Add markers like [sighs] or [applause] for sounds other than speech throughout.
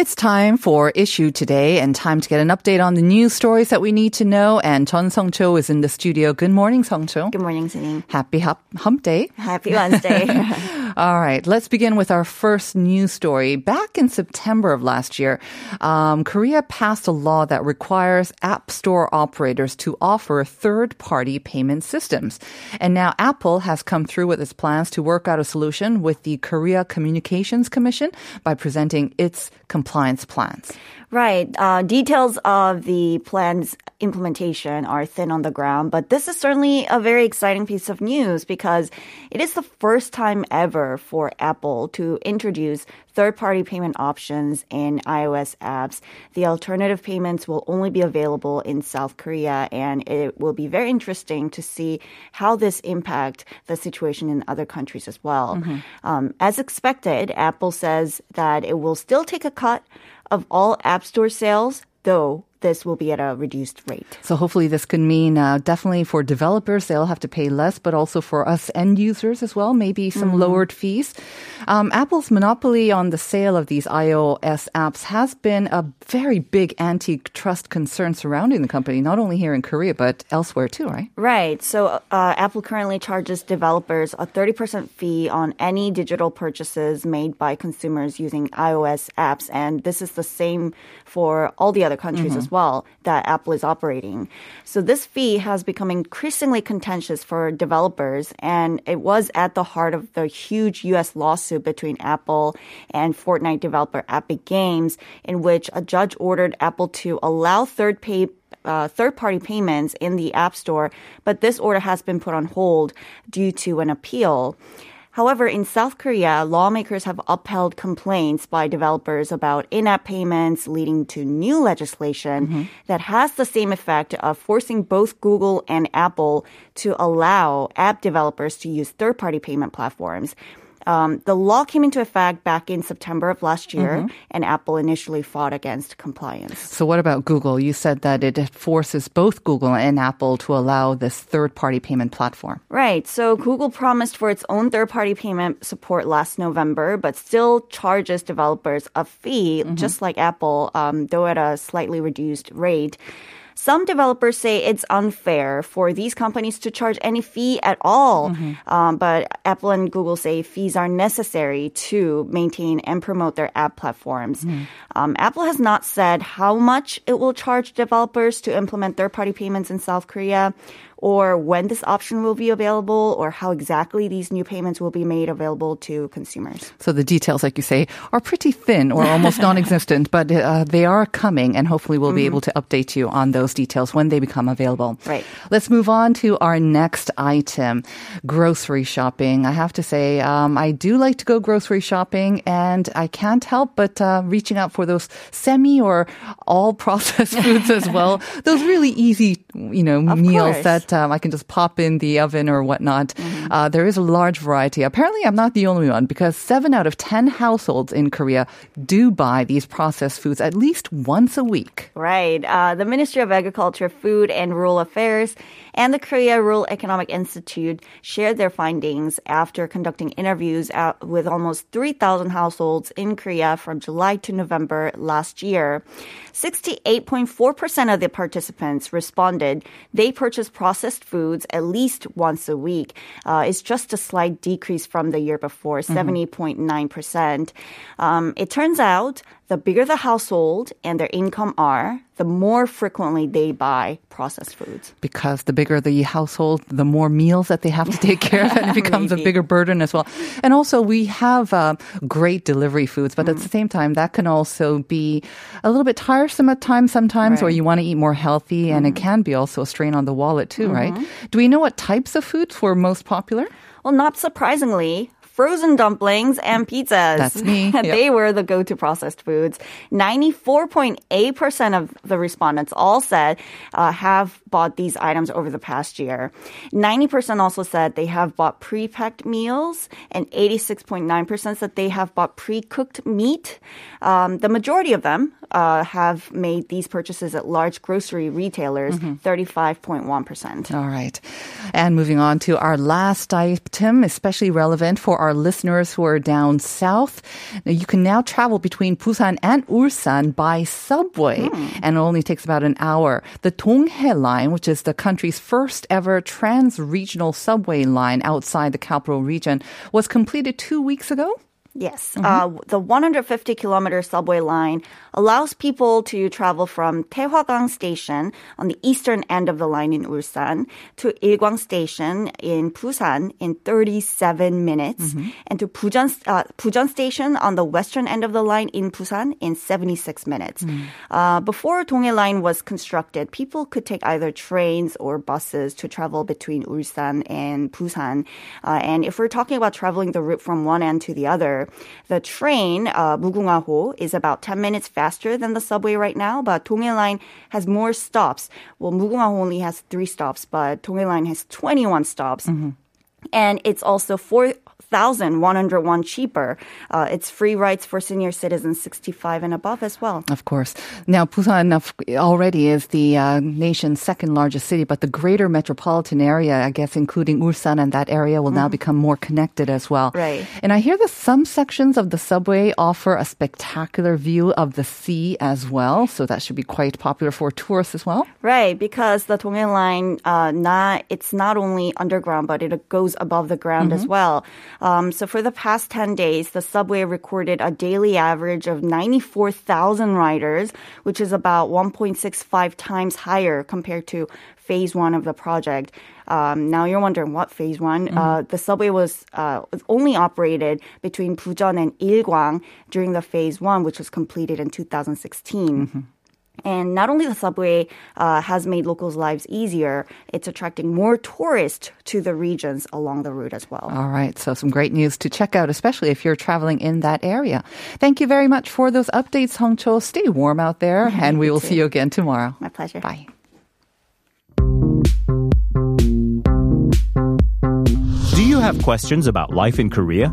It's time for issue today and time to get an update on the news stories that we need to know. And Chun Song Cho is in the studio. Good morning, Song Cho. Good morning, Celine. Happy hump, hump day. Happy Wednesday. [laughs] [laughs] All right, let's begin with our first news story. Back in September of last year, um, Korea passed a law that requires app store operators to offer third party payment systems. And now Apple has come through with its plans to work out a solution with the Korea Communications Commission by presenting its compliance plans. Right. Uh, details of the plan's implementation are thin on the ground, but this is certainly a very exciting piece of news because it is the first time ever for Apple to introduce third party payment options in iOS apps. The alternative payments will only be available in South Korea, and it will be very interesting to see how this impact the situation in other countries as well. Um, as expected, Apple says that it will still take a cut of all App Store sales, though this will be at a reduced rate. So hopefully this could mean uh, definitely for developers they'll have to pay less, but also for us end users as well, maybe some lowered fees. Um, Apple's monopoly on the sale of these iOS apps has been a very big antitrust concern surrounding the company, not only here in Korea but elsewhere too, right? Right. So uh, Apple currently charges developers a 30% fee on any digital purchases made by consumers using iOS apps. And this is the same for all the other countries as well that Apple is operating. So this fee has become increasingly contentious for developers. And it was at the heart of the huge U.S. lawsuit between Apple and Fortnite developer Epic Games, in which a judge ordered Apple to allow third pay uh, third party payments in the App Store, but this order has been put on hold due to an appeal. However, in South Korea, lawmakers have upheld complaints by developers about in app payments, leading to new legislation mm-hmm. that has the same effect of forcing both Google and Apple to allow app developers to use third party payment platforms. Um, the law came into effect back in September of last year, and Apple initially fought against compliance. So what about Google? You said that it forces both Google and Apple to allow this third-party payment platform. Right. So Google promised for its own third party payment support last November, but still charges developers a fee, just like Apple, um, though at a slightly reduced rate. Some developers say it's unfair for these companies to charge any fee at all. Um, but Apple and Google say fees are necessary to maintain and promote their app platforms. Um, Apple has not said how much it will charge developers to implement third party payments in South Korea or when this option will be available or how exactly these new payments will be made available to consumers. So the details, like you say, are pretty thin or almost [laughs] non-existent, but uh, they are coming, and hopefully we'll be able to update you on those details when they become available. Right. Let's move on to our next item: grocery shopping. I have to say, um, I do like to go grocery shopping, and I can't help but uh, reaching out for those semi or all processed [laughs] foods as well. [laughs] Those really easy, you know, meals course. that um, I can just pop in the oven or whatnot. Uh, there is a large variety. Apparently, I'm not the only one because seven out of 10 households in Korea do buy these processed foods at least once a week. Right. Uh, the Ministry of Agriculture, Food and Rural Affairs and the Korea Rural Economic Institute shared their findings after conducting interviews with almost 3,000 households in Korea from July to November last year. 68.4% of the participants responded they purchase processed foods at least once a week. Uh, it's just a slight decrease from the year before, 70.9%. Um, it turns out the bigger the household and their income are, the more frequently they buy processed foods. because the bigger the household, the more meals that they have to take care of, and it [laughs] becomes a bigger burden as well. And also, we have uh, great delivery foods, but at Mm. the same time, that can also be a little bit tiresome at times sometimes, or Right. Mm. you want to eat more healthy, and it can be also a strain on the wallet too, right? Mm-hmm. Do we know what types of foods were most popular? Well, not surprisingly, frozen dumplings and pizzas. That's me. [laughs] Yep. they were the go-to processed foods. 94.8% of the respondents all said uh, have bought these items over the past year. 90% also said they have bought pre-packed meals and 86.9% said they have bought pre-cooked meat. Um, the majority of them uh, have made these purchases at large grocery retailers, 35.1%. All right. And moving on to our last item, especially relevant for our listeners who are down south. Now, you can now travel between Busan and Ulsan by subway, and it only takes about an hour. The Donghae line, which is the country's first ever trans-regional subway line outside the capital region, was completed two weeks ago. Yes. Uh, the 150 kilometer subway line allows people to travel from Taehwagang Station on the eastern end of the line in Ulsan to Ilgwang Station in Busan in 37 minutes and to Bujeon, uh, Bujeon Station on the western end of the line in Busan in 76 minutes. Uh, before Donghae Line was constructed, people could take either trains or buses to travel between Ulsan and Busan. Uh, and if we're talking about traveling the route from one end to the other, the train, uh, Mugunghwa-ho, is about 10 minutes faster than the subway right now, but Donghae Line has more stops. Well, Mugunghwa-ho only has three stops, but Donghae Line has 21 stops. And it's also 4,101 cheaper. Uh, it's free rides for senior citizens 65 and above as well. Of course. Now, Busan already is the uh, nation's second largest city, but the greater metropolitan area, I guess, including Ulsan and that area, will now become more connected as well. Right. And I hear that some sections of the subway offer a spectacular view of the sea as well, so that should be quite popular for tourists as well. Right, because the Donghae line, uh, not it's not only underground, but it goes above the ground as well. Um, so for the past ten days, the subway recorded a daily average of ninety four thousand riders, which is about one point six five times higher compared to phase one of the project. Um, now you're wondering what phase one? Uh, the subway was uh, only operated between Bujeon and Ilgwang during the phase one, which was completed in 2016. And not only the subway uh, has made locals' lives easier, it's attracting more tourists to the regions along the route as well. All right, so some great news to check out, especially if you're traveling in that area. Thank you very much for those updates, Hong Cho. Stay warm out there, [laughs] and we will see you again tomorrow. My pleasure. Bye. Do you have questions about life in Korea?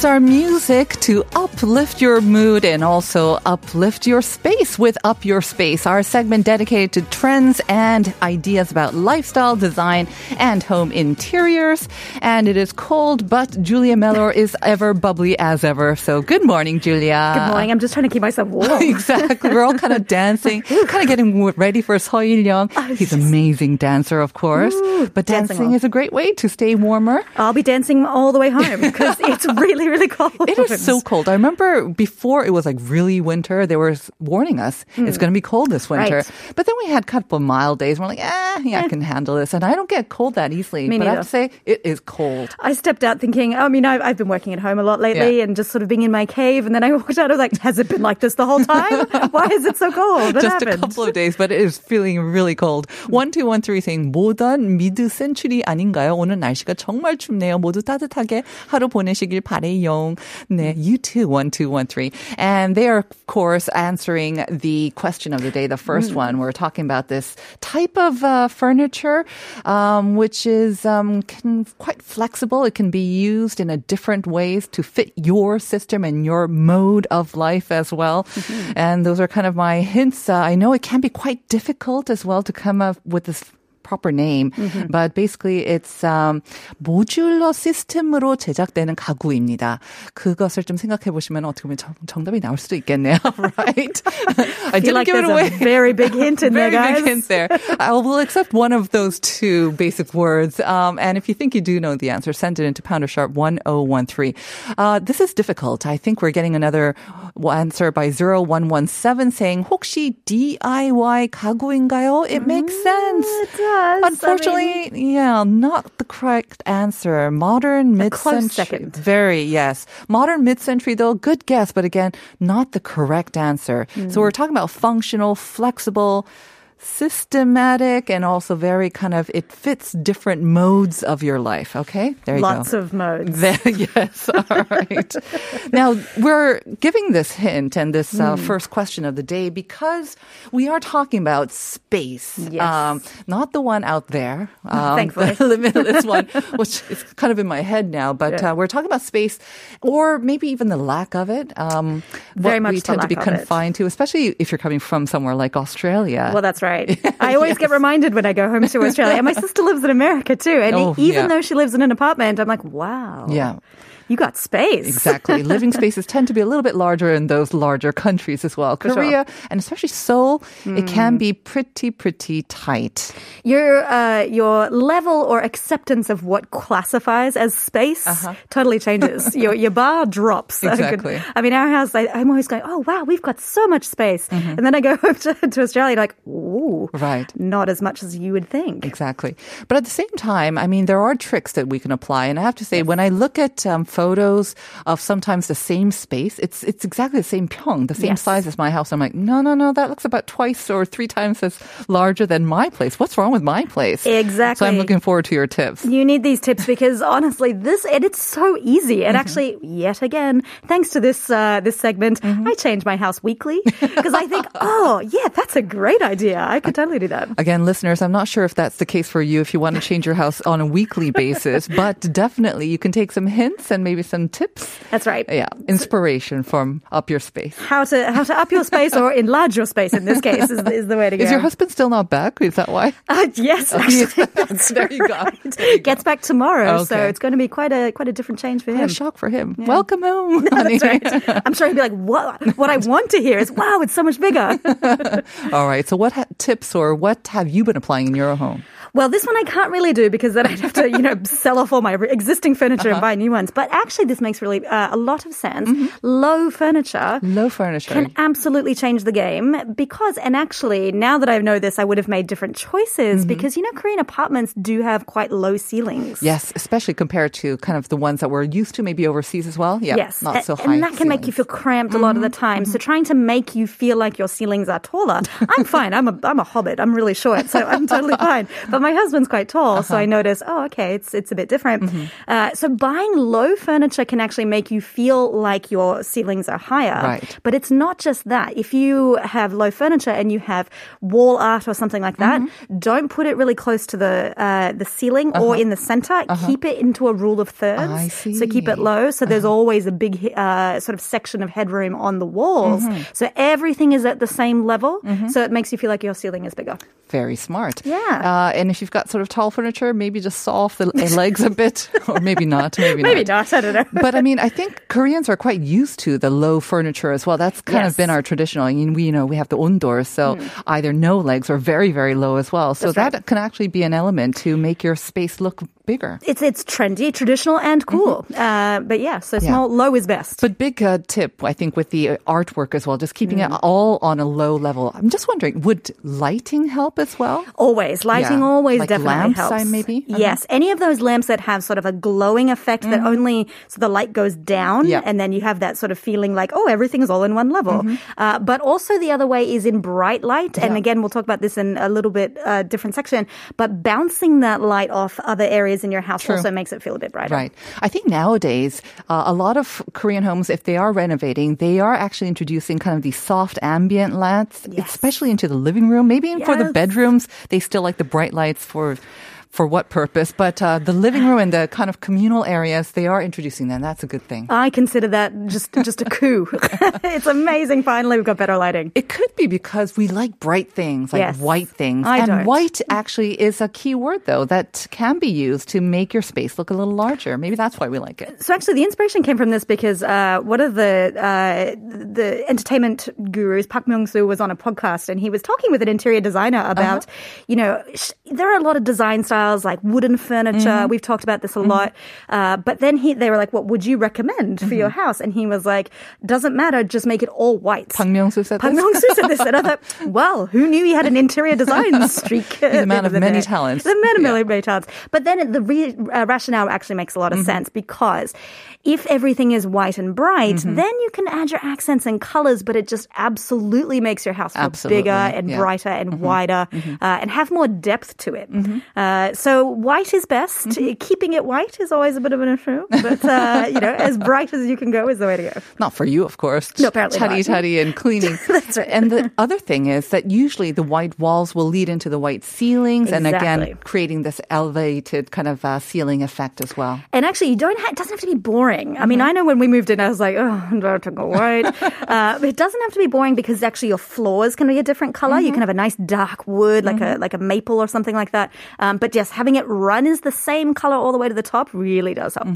Is our music to uplift your mood and also uplift your space with Up Your Space, our segment dedicated to trends and ideas about lifestyle design and home interiors. And it is cold, but Julia Mellor is ever bubbly as ever. So good morning, Julia. Good morning. I'm just trying to keep myself warm. [laughs] exactly. We're all kind of [laughs] dancing, kind of getting ready for Seo Il-young. Oh, He's an amazing dancer, of course. but dancing dancing is a great way to stay warmer. I'll be dancing all the way home [laughs] because it's really, really cold. It is so [laughs] cold. I remember before it was like really winter, they were warning us it's going to be cold this winter. Hmm. Right. But then we had a couple of mild days. And we're like, eh, yeah, I can handle this. And I don't get cold that easily. Me but I have neither. to say, it is cold. I stepped out thinking, I mean, I've, I've been working at home a lot lately Yeah. and just sort of being in my cave. And then I walked [laughs] out, I was like, has it been like this the whole time? [laughs] Why is it so cold? What Just a happened? couple of days, but it is feeling really cold. 1213 saying, 모던 미드 센츄리 아닌가요? 오늘 날씨가 정말 춥네요. 모두 따뜻하게 하루 보내시길 되길 바래요. 네, you too, 1213. And they are, of course, answering the question of the day, the first one. We're talking about this type of uh, furniture, um, which is um, can, quite flexible. It can be used in a different ways to fit your system and your mode of life as well. And those are kind of my hints. Uh, I know it can be quite difficult as well to come up with this proper name, but basically it's um, 모듈러 시스템으로 제작되는 가구입니다. 그것을 좀 생각해 보시면 어떻게 보면 정, 정답이 나올 수도 있겠네요, right? [laughs] I feel didn't like give it there's away. a very big hint in Very there, guys. big hint there. I will accept one of those two basic words. Um, and if you think you do know the answer, send it into pounder sharp 1013. Uh, this is difficult. I think we're getting another answer by 0117 saying, 혹시 DIY 가구인가요? It makes sense. Mm, does. I Unfortunately, yeah, not the correct answer. Modern mid-century. Very, yes. Modern mid-century though, good guess, but again, not the correct answer. Mm. So we're talking about functional, flexible, systematic, and also very kind of, it fits different modes of your life. Okay? There you Lots go. of modes. [laughs] There, yes, all right. now, we're giving this hint and this uh, Hmm. first question of the day because we are talking about space. Yes. Um, not the one out there. [laughs] Um, Thankfully. [laughs] The limitless one, which is kind of in my head now. But Yeah. uh, we're talking about space or maybe even the lack of it. Um, Very much we tend to be confined to, especially if you're coming from somewhere like Australia. Well, that's right. [laughs] I always get reminded when I go home to Australia. And my sister lives in America too. And Oh, even yeah. though she lives in an apartment, I'm like, wow. yeah. You got space. Exactly. [laughs] Living spaces tend to be a little bit larger in those larger countries as well. sure. Korea and especially Seoul, it can be pretty, pretty tight. Your uh, your level or acceptance of what classifies as space totally changes. [laughs] your your bar drops. [laughs] Uh-huh. Exactly. I mean, our house, I, I'm always going, oh wow, we've got so much space, Mm-hmm. and then I go home to, to Australia, like, ooh, Right. not as much as you would think. Exactly. But at the same time, I mean, there are tricks that we can apply. And I have to say, when I look at um, photos of sometimes the same space, it's it's exactly the same pyong, the same Yes. size as my house. I'm like, no, no, no, that looks about twice or three times as larger than my place. What's wrong with my place? Exactly. So I'm looking forward to your tips. You need these tips because [laughs] honestly, this and it's so easy. And actually, yet again, thanks to this uh, this segment, I change my house weekly [laughs] because I think, oh yeah, that's a great idea. I could totally do that. Again, listeners, I'm not sure if that's the case for you if you want to change your house on a weekly basis, [laughs] but definitely you can take some hints and maybe some tips. That's right. Yeah, inspiration from Up Your Space. How to how to up your space or enlarge your space in this case is, is the way to go. Is your husband still not back? Is that why? Uh, yes, [laughs] actually, is back. that's There you right. There you go. Gets back tomorrow, so it's going to be quite a quite a different change for him. a shock for him. Welcome home. [laughs] honey. That's right. I'm sure he'd be like, "What? What I want to hear is, wow, it's so much bigger." [laughs] All right. So, what ha- tips or what have you been applying in your home? Well, this one I can't really do because then I'd have to, you know, [laughs] sell off all my existing furniture Uh-huh. and buy new ones. But actually, this makes really uh, a lot of sense. Mm-hmm. Low furniture Low furniture. can absolutely change the game because, and actually, now that I know this, I would have made different choices Mm-hmm. because, you know, Korean apartments do have quite low ceilings. yes, especially compared to kind of the ones that we're used to, maybe overseas as well. Yeah, Yes, not so high. and that can make you feel cramped a lot of the time. So trying to make you feel like your ceilings are taller, I'm fine. I'm a I'm a hobbit. I'm really short, so I'm totally [laughs] fine. But my husband's quite tall, so I notice. Oh, okay, it's it's a bit different. Uh, so buying low furniture can actually make you feel like your ceilings are higher. Right. But it's not just that. If you have low furniture and you have wall art or something like that, don't put it really close to the uh, the ceiling or in the center. Keep it into a rule of thirds. I So keep it low. So there's always a big uh, sort of section of headroom on the walls. So everything is at the same level. So it makes you feel like your ceiling is bigger. Very smart. Yeah. Uh, and if you've got sort of tall furniture, maybe just saw off the legs a bit, [laughs] or maybe not. Maybe, Maybe not. not. I don't know. but I mean, I think Koreans are quite used to the low furniture as well. That's kind Yes. of been our traditional. I mean, we you know we have the undoors, so hmm. either no legs or very very low as well. So. That's right. that can actually be an element to make your space look bigger. It's it's trendy, traditional, and cool. Uh, but yeah, so Yeah. low is best. But big uh, tip, I think, with the uh, artwork as well, just keeping Mm. it all on a low level. I'm just wondering, would lighting help as well? Always. Lighting Yeah. always Like definitely lamps, helps. I maybe? Yes. Any of those lamps that have sort of a glowing effect that only, so the light goes down Mm-hmm. Yeah. and then you have that sort of feeling like, oh, everything is all in one level. Mm-hmm. Uh, but also the other way is in bright light. And again, we'll talk about this in a little bit uh, different section, but bouncing that light off other areas is in your house True. also makes it feel a bit brighter. Right. I think nowadays, uh, a lot of Korean homes, if they are renovating, they are actually introducing kind of these soft ambient lights, Yes. especially into the living room. Maybe even for the bedrooms, they still like the bright lights for. For what purpose? But uh, the living room and the kind of communal areas, they are introducing them. That's a good thing. I consider that just just a coup. [laughs] it's amazing. Finally, we've got better lighting. It could be because we like bright things, like Yes. white things. I and don't. white actually is a key word, though, that can be used to make your space look a little larger. Maybe that's why we like it. So actually, the inspiration came from this because uh, one of the uh, the entertainment gurus, Park Myung Soo, was on a podcast and he was talking with an interior designer about, you know, sh- there are a lot of design styles like wooden furniture. We've talked about this a lot, uh, but then he they were like, "What would you recommend for your house?" And he was like, "Doesn't matter, just make it all white." Park Myung-soo said Park this? Myung-soo said this, and I thought, [laughs] well, who knew he had an interior design [laughs] streak? He's a the man of many day. talents. The man of Yeah. many, many talents. But then the re- uh, rationale actually makes a lot of Mm-hmm. sense because if everything is white and bright, Mm-hmm. then you can add your accents and colors, but it just absolutely makes your house Absolutely, bigger and yeah. Mm-hmm. brighter and wider uh, and have more depth to it. Uh, so white is best. Mm-hmm. Keeping it white is always a bit of an issue, but uh, [laughs] you know, as bright as you can go is the way to go. Not for you, of course. No, apparently Tutty not. tutty and cleaning. [laughs] That's right. And the other thing is that usually the white walls will lead into the white ceilings, and again creating this elevated kind of uh, ceiling effect as well. And actually, you don't. Ha- it doesn't have to be boring. I Mm-hmm. mean, I know when we moved in, I was like, oh, I'm going to go white. [laughs] uh, but it doesn't have to be boring because actually your floors can be a different color. Mm-hmm. You can have a nice dark wood, like a like a maple or something like that. Um, but just having it run is the same color all the way to the top really does help.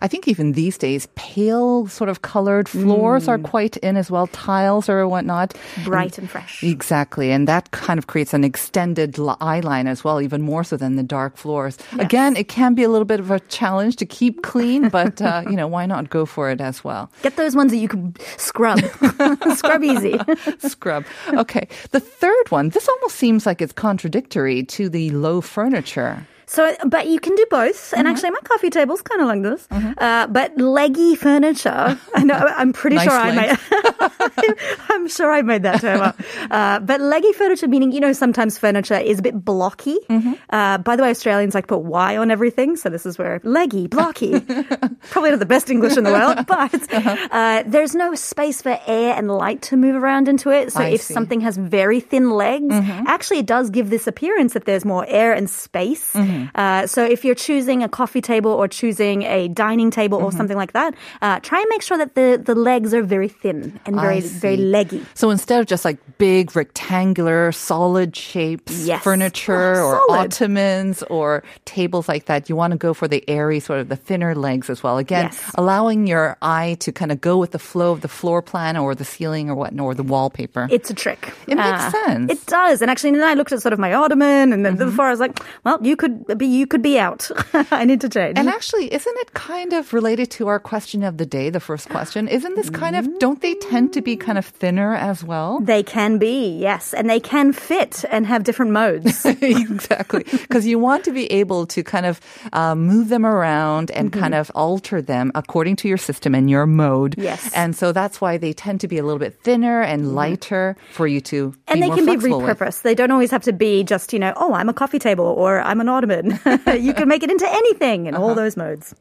I think even these days, pale sort of colored floors are quite in as well, tiles or whatnot. Bright and fresh. Exactly. And that kind of creates an extended eye line as well, even more so than the dark floors. Again, it can be a little bit of a challenge to keep clean, but, uh, you know, why not go for it as well? Get those ones that you can scrub, [laughs] scrub easy. [laughs] Scrub. Okay. The third one, this almost seems like it's contradictory to the low furniture. So, but you can do both. And actually, my coffee table's kind of like this. Uh, but leggy furniture. [laughs] I know. I'm pretty Nice sure I made. [laughs] I'm sure I made that term up. [laughs] Uh, but leggy furniture, meaning you know, sometimes furniture is a bit blocky. Uh, by the way, Australians like put Y on everything, so this is where leggy, blocky. Probably not the best English in the world, but uh, there's no space for air and light to move around into it. So I if see. something has very thin legs, actually it does give this appearance that there's more air and space. Uh, so if you're choosing a coffee table or choosing a dining table or something like that, uh, try and make sure that the, the legs are very thin and very very leggy. So instead of just like big rectangular solid shapes, Yes. furniture Oh, or ottomans or tables like that, you want to go for the airy sort of the thinner legs as well. Again, Yes. allowing your eye to kind of go with the flow of the floor plan or the ceiling or whatnot or the wallpaper. It's a trick. It makes sense. It does. And actually, then I looked at sort of my ottoman, and then before I was like, well, you could be you could be out. [laughs] I need to change. and actually, isn't it kind of related to our question of the day, the first question? Isn't this kind of, don't they tend to be kind of thinner as well? they can be, yes, and they can fit and have different modes. [laughs] exactly. Because you want to be able to kind of uh, move them around and kind of alter them according to your system and your mode. Yes. And so that's why they tend to be a little bit thinner and lighter for you to and be they can be flexible with. repurposed. They don't always have to be just, you know, oh, I'm a coffee table or I'm an ottoman. [laughs] you can make it into anything in Uh-huh. all those modes.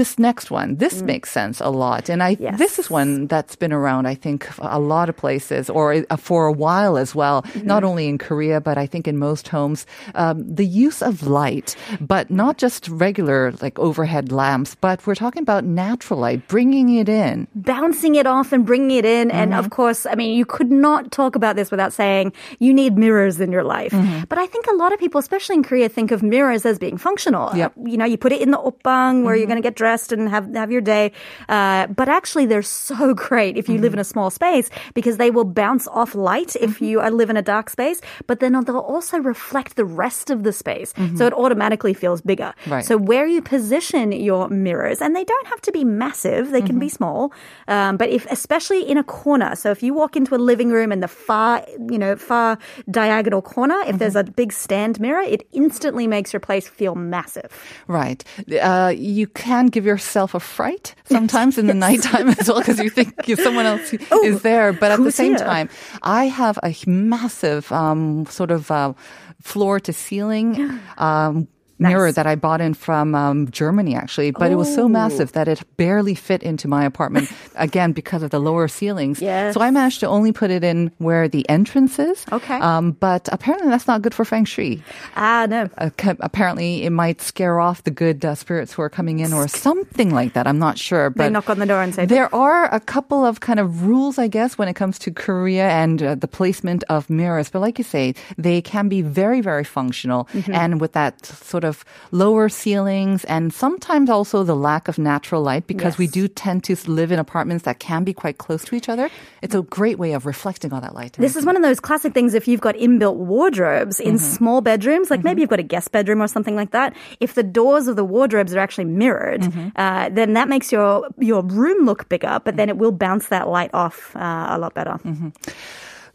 This next one, this makes sense a lot. And I, Mm. Yes. this is one that's been around, I think, a lot of places or uh, for a while as well, Mm-hmm. not only in Korea, but I think in most homes. Um, the use of light, but not just regular like overhead lamps, but we're talking about natural light, bringing it in. bouncing it off and bringing it in. And Mm-hmm. of course, I mean, you could not talk about this without saying you need mirrors in your life. Mm-hmm. But I think a lot of people, especially in Korea, think of mirrors as being functional. Yep. Uh, You know, you put it in the opbang where Mm-hmm. you're going to get dressed and have, have your day. Uh, but actually, they're so [laughs] great if you live in Mm-hmm. a small space because they will bounce off light if you uh, live in a dark space. But then they'll also reflect the rest of the space. So it automatically feels bigger. Mm-hmm. Right. So where you position your mirrors, and they don't have to be massive, they can be Mm-hmm. small. Um, but if, especially in a corner, so if you walk into a living room in the far, you know, far diagonal corner, if there's a Mm-hmm. big stand mirror, it instantly makes your place feel massive. Right. Uh, you can give yourself a fright sometimes in the [laughs] nighttime as well because you think someone else [laughs] is there. But at the Oh, same here? time, I have a massive um, sort of uh, floor to ceiling. Um, mirror that I bought in from um, Germany, actually, but it was so massive that it barely fit into my apartment. [laughs] again, because of the lower ceilings. Yes. So I managed to only put it in where the entrance is. Okay. Um, but apparently that's not good for feng shui. Ah, no. Uh, apparently it might scare off the good uh, spirits who are coming in or something like that. I'm not sure. They knock on the door and say, there are a couple of kind of rules, I guess, when it comes to Korea and uh, the placement of mirrors. But like you say, they can be very, very functional. Mm-hmm. And with that sort of lower ceilings and sometimes also the lack of natural light, because we do tend to live in apartments that can be quite close to each other, it's a great way of reflecting all that light. This is one of those classic things if you've got inbuilt wardrobes in Mm-hmm. small bedrooms, like maybe you've got a guest bedroom or something like that. If the doors of the wardrobes are actually mirrored, Mm-hmm. uh, then that makes your your room look bigger, but then it will bounce that light off uh, a lot better.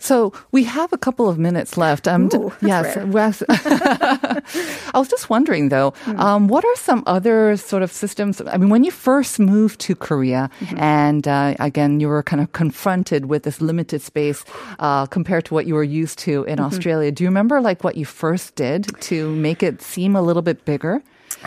So we have a couple of minutes left. Um, Ooh, yes. [laughs] I was just wondering though, Hmm. um, what are some other sort of systems? I mean, when you first moved to Korea, Mm-hmm. and uh, again, you were kind of confronted with this limited space [sighs] uh, compared to what you were used to in Mm-hmm. Australia. Do you remember like what you first did to make it seem a little bit bigger?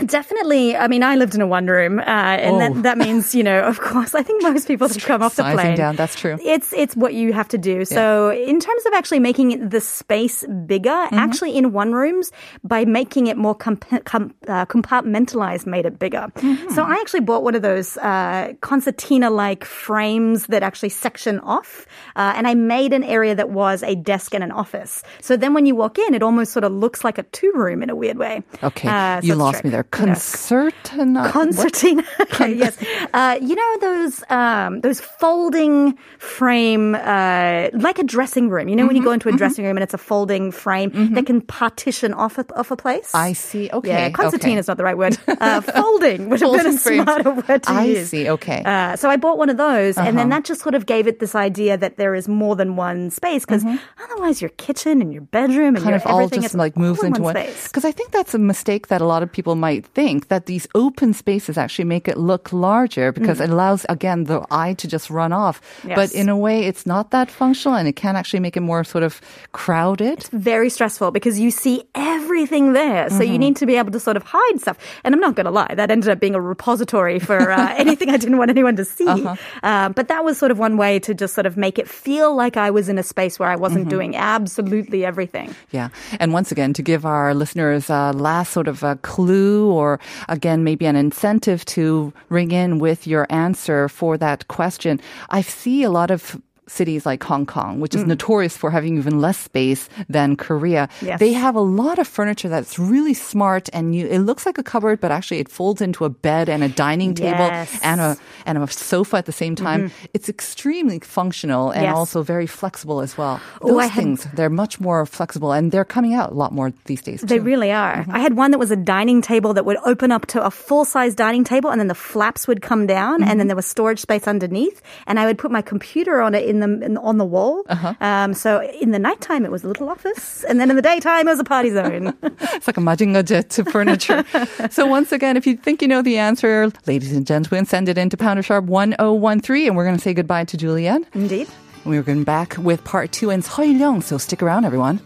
Definitely. I mean, I lived in a one room, uh, and Oh. that, that means, you know, of course, [laughs] I think most people that come off the plane. down, that's true. It's it's what you have to do. So, in terms of actually making the space bigger, Mm-hmm. actually in one rooms by making it more comp- com- uh, compartmentalized, made it bigger. Mm-hmm. So, I actually bought one of those uh, concertina like frames that actually section off, uh, and I made an area that was a desk and an office. So then, when you walk in, it almost sort of looks like a two room in a weird way. Okay, Uh, so you lost trick. me there. Yeah. Concertina. Concertina. Okay, [laughs] yes. Uh, you know those um, those folding frame, uh, like a dressing room. You know when you Mm-hmm, go into a dressing room and it's a folding frame that can partition off a, off a place. I see. Okay. Yeah, concertina okay. is not the right word. [laughs] Uh, folding would have been a smarter word to I use. see. Okay. Uh, so I bought one of those, and then Uh-huh. that just sort of gave it this idea that there is more than one space. Because otherwise, your kitchen and your bedroom and Mm-hmm. kind your of all everything just like moves in into one space. because I think that's a mistake that a lot of people might think that these open spaces actually make it look larger because it allows again the eye to just run off. But Mm. In a way, it's not that functional, and it can actually make it more sort of crowded. very stressful because you see everything there. So Mm-hmm. you need to be able to sort of hide stuff. And I'm not going to lie, that ended up being a repository for uh, [laughs] anything I didn't want anyone to see. Uh-huh. Uh, but that was sort of one way to just sort of make it feel like I was in a space where I wasn't Mm-hmm. doing absolutely everything. Yeah. And once again, to give our listeners a last sort of a clue or again, maybe an incentive to ring in with your answer for that question, I see a lot of cities like Hong Kong, which is notorious for having even less space than Korea. Yes. They have a lot of furniture that's really smart and you, it looks like a cupboard, but actually it folds into a bed and a dining table Yes. and a, and a sofa at the same time. It's extremely functional and Yes. also very flexible as well. Oh, Those I had- things, they're much more flexible and they're coming out a lot more these days. They too. really are. Mm-hmm. I had one that was a dining table that would open up to a full size dining table, and then the flaps would come down, and Mm-hmm. then there was storage space underneath. And I would put my computer on it in the in, on the wall. Uh-huh. Um, so in the nighttime, it was a little office, and then in the daytime, it was a party zone. [laughs] It's like a Majinga jet to furniture. [laughs] so once again, if you think you know the answer, ladies and gentlemen, send it in to Pounder Sharp 1013 and we're going to say goodbye to Julianne. Indeed. We're going back with part two and Seo Young, so stick around everyone.